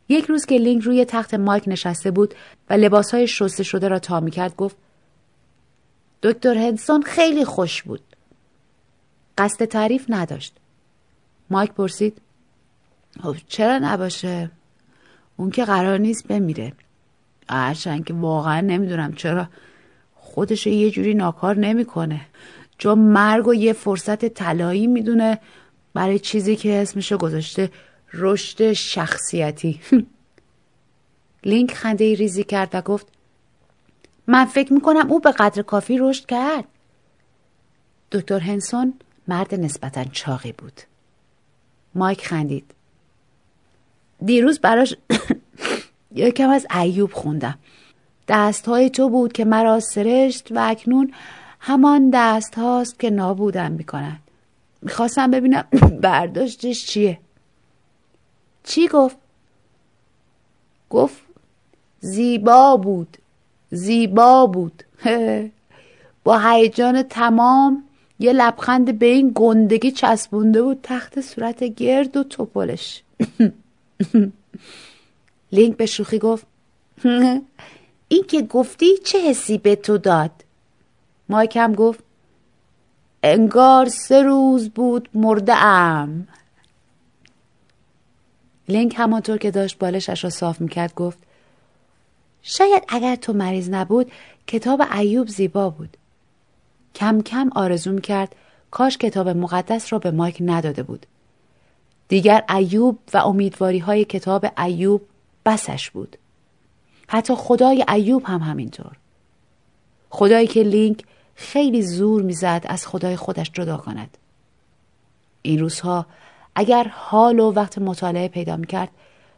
یک روز که لینک روی تخت مایک نشسته بود و لباسهای شسته شده را تا می‌کرد گفت دکتر هنسون خیلی خوش بود. قصد تعریف نداشت. مایک پرسید خب چرا نباشه؟ اون که قرار نیست بمیره. هرچند که واقعا نمی‌دونم چرا خودش یه جوری ناکار نمی‌کنه. چون مرگ و یه فرصت طلایی می‌دونه برای چیزی که اسمشو گذاشته رشد شخصیتی. [LAUGHS] لینک خنده ریزی کرد و گفت من فکر می‌کنم او به قدر کافی رشد کرد. دکتر هنسون مرد نسبتا چاقی بود. مایک خندید. دیروز براش [COUGHS] یکم از ایوب خوندم. دستهای تو بود که مرا سرشت و اکنون همان دست هاست که نابودم می‌کنند. می‌خواستم ببینم [COUGHS] برداشتش چیه. چی گفت؟ گفت زیبا بود زیبا بود. [LAUGHS] با هیجان تمام یه لبخند به این گندگی چسبونده بود تحت صورت گرد و توپلش. [LAUGHS] [LAUGHS] لینک به شوخی گفت. [LAUGHS] این که گفتی چه حسی به تو داد؟ مایک هم گفت. انگار سه روز بود مرده ام لینک همانطور که داشت بالشش را صاف می‌کرد گفت. شاید اگر تو مریض نبود کتاب ایوب زیبا بود. کم کم آرزو می‌کرد کاش کتاب مقدس را به مایک نداده بود. دیگر ایوب و امیدواری های کتاب ایوب بسش بود. حتی خدای ایوب هم همینطور. خدایی که لینک خیلی زور می‌زد از خدای خودش جدا کند. این روزها اگر حال و وقت مطالعه پیدا می‌کرد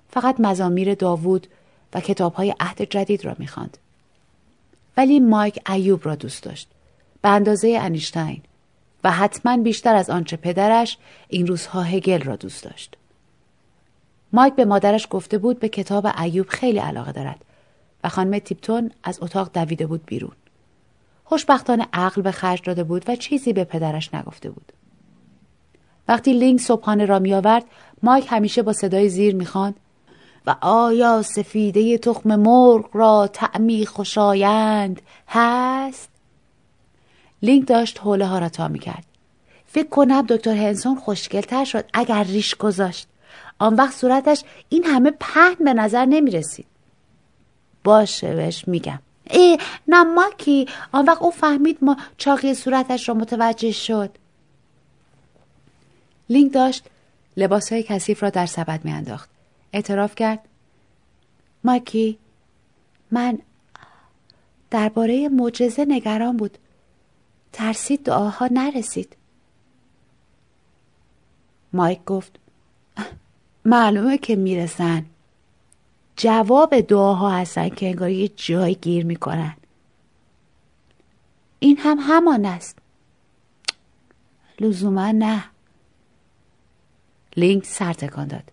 فقط مزامیر داوود و کتاب های عهد جدید را می‌خواند. ولی مایک ایوب را دوست داشت. به اندازه انیشتین و حتما بیشتر از آنچه پدرش این روزها هگل را دوست داشت. مایک به مادرش گفته بود به کتاب ایوب خیلی علاقه دارد و خانم تیپتون از اتاق دویده بود بیرون. خوشبختانه عقل به خرج داده بود و چیزی به پدرش نگفته بود. وقتی لینک صبحانه را می آورد مایک همیشه با صدای زیر می‌خواند و آیا سفیده تخم مرغ را تعمی خوشایند هست؟ لینک داشت حوله ها را تا می‌کرد فکر کنم دکتر هنسون خوشگلتر شد اگر ریش گذاشت. آن وقت صورتش این همه پهن به نظر نمی رسید. باشه بهش میگم. ای نه ماکی آن وقت او فهمید ما چاقی صورتش را متوجه شد. لینک داشت لباس های کثیف را در سبد میانداخت اعتراف کرد. ماکی من درباره معجزه نگران بود. ترسید دعاها نرسید. مایک گفت معلومه که می‌رسن. جواب دعاها هستن که انگار یه جای گیر می‌کنن. این هم همان است. لزوما نه. لینک سر تکان داد.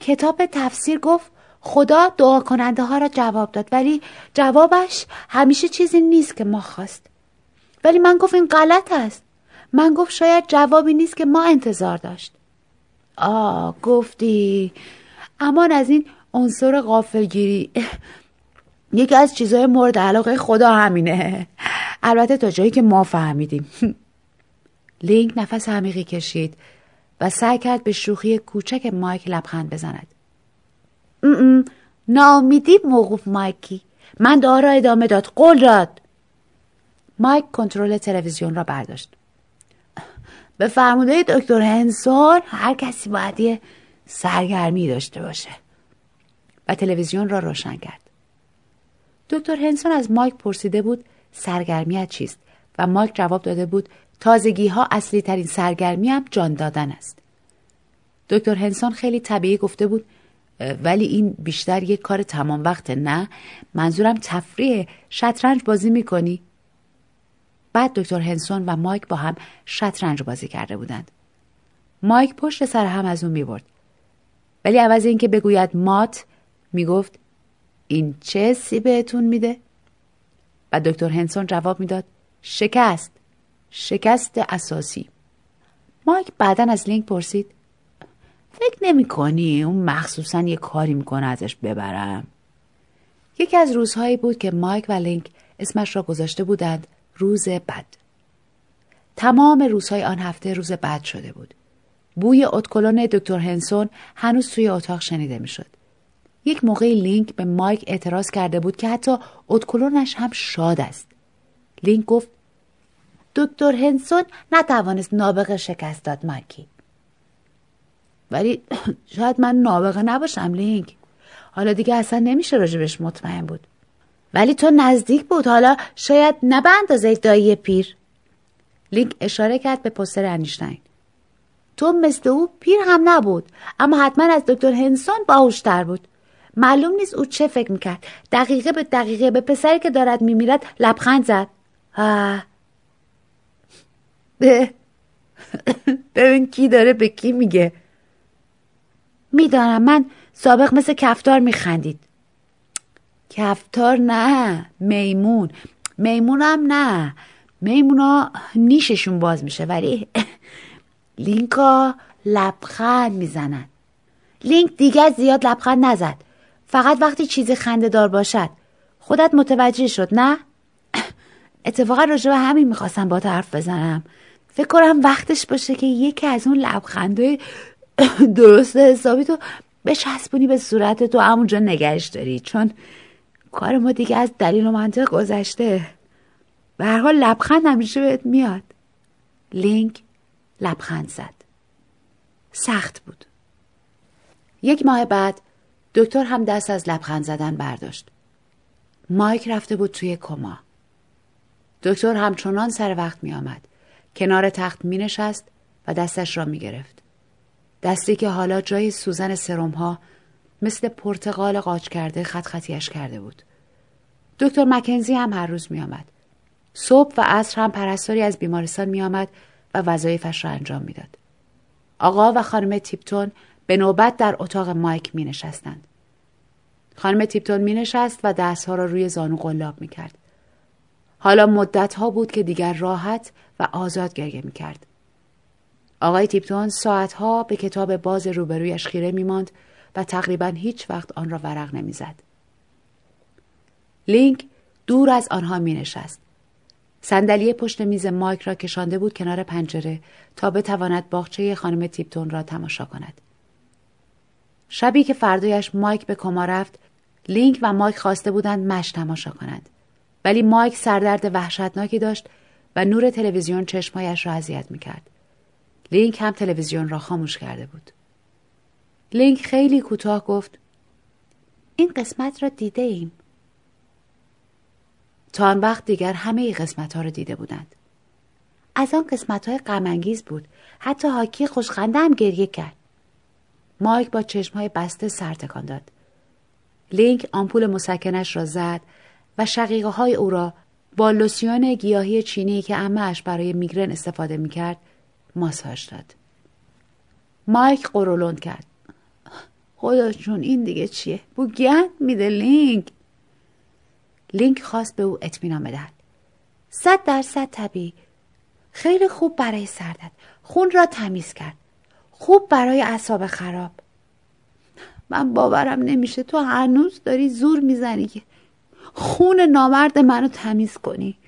کتاب تفسیر گفت خدا دعا کننده ها را جواب داد ولی جوابش همیشه چیزی نیست که ما خواست. ولی من گفت این غلط است. من گفت شاید جوابی نیست که ما انتظار داشت. آه گفتی. امان از این عنصر غافلگیری. [LAUGHS] یکی از چیزهای مورد علاقه خدا همینه. البته تا جایی که ما فهمیدیم. [LAUGHS] لینک نفس عمیقی کشید و سعی کرد به شوخی کوچک مایک لبخند بزند. ناامیدی موقوف مایکی. من دارا ادامه داد. قول داد. مایک کنترل تلویزیون را برداشت. به فرموده دکتر هنسون هر کسی باید یه سرگرمی داشته باشه. و تلویزیون را روشن کرد. دکتر هنسون از مایک پرسیده بود سرگرمیت چیست؟ و مایک جواب داده بود تازگی ها اصلی ترین سرگرمی هم جان دادن است. دکتر هنسون خیلی طبیعی گفته بود ولی این بیشتر یک کار تمام وقت نه. منظورم تفریح. شطرنج بازی می‌کنی؟ بعد دکتر هنسون و مایک با هم شطرنج بازی کرده بودند. مایک پشت سر هم از اون می‌برد. ولی عوض اینکه بگوید مات می‌گفت این چه سی بهتون میده؟ و دکتر هنسون جواب می‌داد شکست شکست اساسی. مایک بعدا از لینک پرسید فکر نمی کنی اون مخصوصا یه کاری می‌کنه ازش ببرم؟ یکی از روزهایی بود که مایک و لینک اسمش را گذاشته بودند روز بد. تمام روزهای آن هفته روز بد شده بود. بوی ادکلن دکتر هنسون هنوز توی اتاق شنیده می‌شد. یک موقعی لینک به مایک اعتراض کرده بود که حتی ادکلنش هم شاد است. لینک گفت دکتر هنسون نتوانست نابغه شکست داد ولی [CLEARS THROAT] شاید من نابغه نباشم لینک. حالا دیگه اصلا نمیشه راجبش مطمئن بود. ولی تو نزدیک بود. حالا شاید نه به اندازه دایی پیر. لینک اشاره کرد به پستر انیشتین. تو مثل او پیر هم نبود اما حتما از دکتر هنسون باهوشتر بود. معلوم نیست او چه فکر می‌کرد. دقیقه به دقیقه به پسری که دارد میمیرد لبخند زد. آه. ببین کی داره به کی میگه؟ می‌دانم. من سابق مثل کفتار میخندید. کفتار نه میمون. میمونم نه. میمونا نیششون باز میشه ولی [LAUGHS] لینکا لبخند می‌زنن. لینک دیگه زیاد لبخند نزد. فقط وقتی چیزی خنده دار باشد. خودت متوجه شد نه؟ [COUGHS] اتفاقا راجع به همین می‌خواستم با حرف بزنم. فکر کنم وقتش باشه که یکی از اون لبخنده [COUGHS] درست حسابی تو بچسبونی به صورت تو همونجا نگهش داری. چون کار ما دیگه از دلیل و منطق گذشته. به هر حال لبخند همیشه بهت میاد. لینک لبخند زد. سخت بود. یک ماه بعد دکتر هم دست از لبخند زدن برداشت. مایک رفته بود توی کما. دکتر همچنان سر وقت می آمد. کنار تخت می نشست و دستش را می گرفت. دستی که حالا جای سوزن سرم ها مثل پرتقال قاچ کرده خط خطیش کرده بود. دکتر مکنزی هم هر روز می آمد. صبح و عصر هم پرستاری از بیمارستان می آمد و وظایفش را انجام می‌داد. آقا و خانم تیپتون به نوبت در اتاق مایک می نشستند. خانم تیپتون می نشست و دستها را روی زانو قلاب می کرد. حالا مدت ها بود که دیگر راحت و آزاد گریه می کرد. آقای تیپتون ساعتها به کتاب باز روبرویش خیره می ماند و تقریبا هیچ وقت آن را ورق نمی زد. لینک دور از آنها می نشست. صندلی پشت میز مایک را کشانده بود کنار پنجره تا بتواند باغچه خانم تیپتون را تماشا کند. شبی که فردایش مایک به کما رفت لینک و مایک خواسته بودند مش تماشا کنند ولی مایک سردرد وحشتناکی داشت و نور تلویزیون چشمایش را اذیت می‌کرد لینک هم تلویزیون را خاموش کرده بود لینک خیلی کوتاه گفت. این قسمت را دیده ایم. تا آن وقت دیگر همه قسمت ها را دیده بودند. از آن قسمت های غمانگیز بود. حتی هاکی خوشخنده هم گریه کرد. مایک با چشم های بسته سر تکان داد. لینک آمپول مسکنش را زد و شقیقه های او را با لوسیون گیاهی چینی که امهش برای میگرن استفاده می‌کرد ماساژ داد. مایک قرولند کرد. خدا جون این دیگه چیه؟ بو گند میده لینک. لینک خواست به او اطمینان بدهد. صد درصد طبیعی. خیلی خوب برای سردت خون را تمیز کرد. خوب برای اعصاب خراب. من باورم نمیشه تو هنوز داری زور می‌زنی که خون نامرد منو تمیز کنی.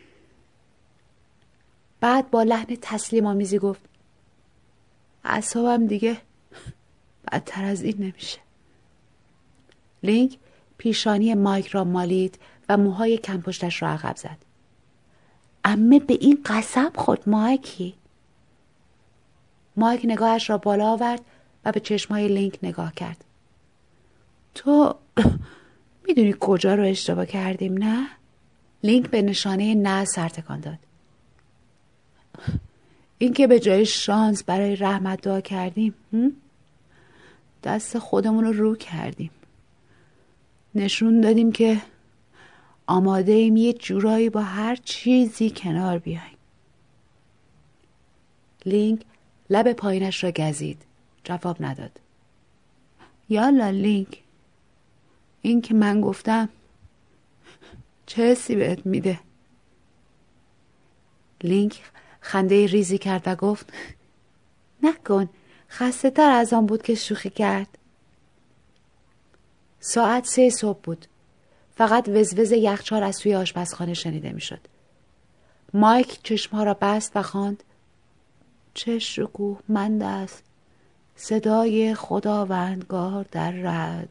بعد با لحن تسلیم آمیزی گفت اعصابم دیگه بدتر از این نمیشه. لینک پیشانی مایک را مالید و موهای کمپشتش را عقب زد. امه به این قسم خود مایکی. مایک نگاهش را بالا آورد و به چشمای لینک نگاه کرد. تو [CLEARS THROAT] می‌دونی کجا رو اشتباه کردیم نه؟ لینک به نشانه نه سرتکان داد. اینکه به جای شانس برای رحمت دعا کردیم دست خودمون رو رو کردیم. نشون دادیم که آماده ایم یه جورایی با هر چیزی کنار بیایم. لینک لب پایینش را گزید. جواب نداد. یالا لینک. این که من گفتم چه حسی بهت میده؟ لینک خنده ریزی کرد و گفت نکن خسته تر از آن بود که شوخی کرد. ساعت سه صبح بود. فقط وزوز یخچال از توی آشپزخانه شنیده می‌شد. مایک چشمها را بست و خواند. چه من است. صدای خداوندگار در رد.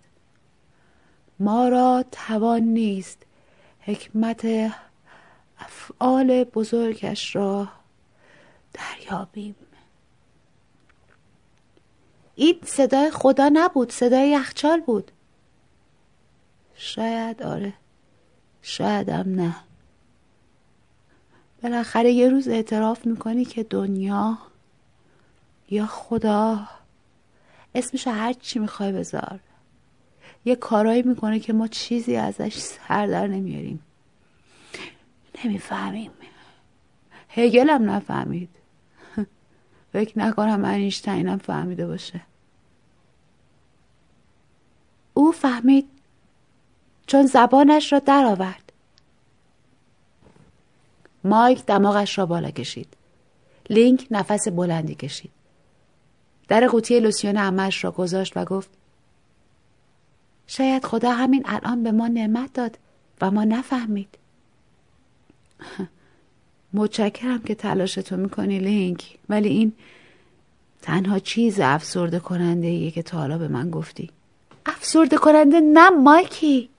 ما را توان نیست. حکمت افعال بزرگش را دریابیم. این صدای خدا نبود. صدای یخچال بود. شاید آره. شایدم نه. بالاخره یه روز اعتراف می‌کنی که دنیا یا خدا. اسمش هر چی می‌خوای بذار. یه کارایی می‌کنه که ما چیزی ازش سر در نمیاریم. نمی‌فهمیم. هگل هم نفهمید. [LAUGHS] فکر نکنم اینشتینم فهمیده باشه. او فهمید چون زبانش را درآورد. مایک دماغش را بالا کشید. لینک نفس بلندی کشید. در قوطی لوسیون امش را گذاشت و گفت شاید خدا همین الان به ما نعمت داد و ما نفهمید. [LAUGHS] متشکرم که تلاش تو می‌کنی لینک. ولی این تنها چیز افسرده کننده ایه که تا حالا به من گفتی. افسرده کننده نه مایکی.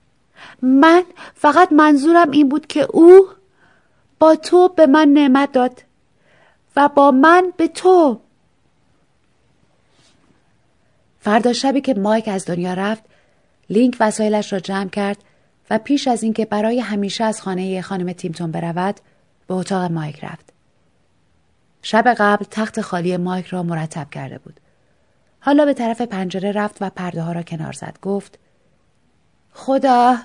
من فقط منظورم این بود که او با تو به من نعمت داد و با من به تو. فردا شبی که مایک از دنیا رفت لینک وسایلش را جمع کرد و پیش از اینکه برای همیشه از خانه خانم تیمتون برود به اتاق مایک رفت. شب قبل تخت خالی مایک را مرتب کرده بود. حالا به طرف پنجره رفت و پرده ها را کنار زد گفت خدا.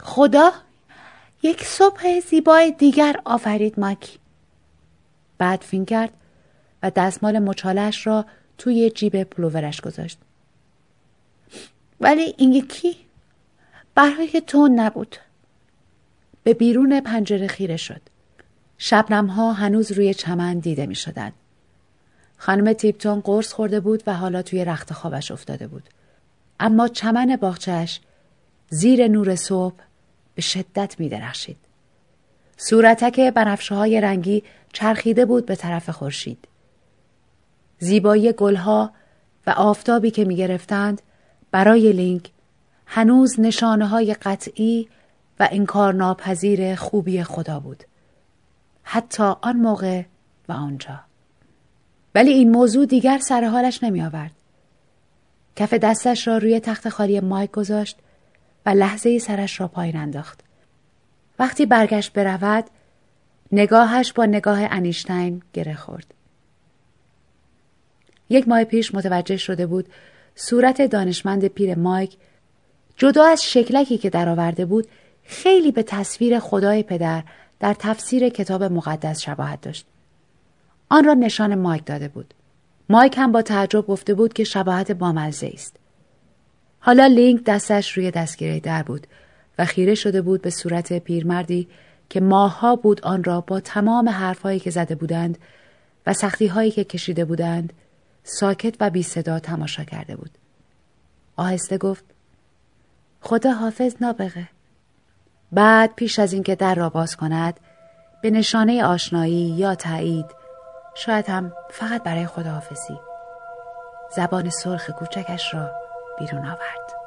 خدا یک صبح زیبای دیگر آفرید ماکی. بعد فین کرد و دستمال مچالش را توی جیب پلوورش گذاشت. ولی این یکی برای تو نبود. به بیرون پنجره خیره شد. شبنم ها هنوز روی چمن دیده می شدن. خانم تیپتون قرص خورده بود و حالا توی رخت خوابش افتاده بود. اما چمن باغچش زیر نور صبح به شدت می درخشید. صورتک بنفشه های رنگی چرخیده بود به طرف خورشید. زیبایی گلها و آفتابی که می گرفتند برای لینک هنوز نشانه های قطعی و انکار ناپذیر خوبی خدا بود. حتی آن موقع و آنجا. ولی این موضوع دیگر سر حالش نمی آورد. کف دستش را روی تخت خالی مایک گذاشت و لحظه سرش را پایین انداخت. وقتی برگشت برود نگاهش با نگاه انیشتین گره خورد. یک ماه پیش متوجه شده بود صورت دانشمند پیر مایک جدا از شکلکی که درآورده بود خیلی به تصویر خدای پدر در تفسیر کتاب مقدس شباهت داشت. آن را نشان مایک داده بود. مایک هم با تعجب گفته بود که شباهت بامزه است. حالا لینک دستش روی دستگیره در بود و خیره شده بود به صورت پیرمردی که ماهها بود آن را با تمام حرفهایی که زده بودند و سختیهایی که کشیده بودند ساکت و بی صدا تماشا کرده بود. آهسته گفت خدا حافظ نابغه. بعد پیش از اینکه در را باز کند به نشانه آشنایی یا تایید شاید هم فقط برای خداحافظی زبان سرخ کوچکش را بیرون آورد.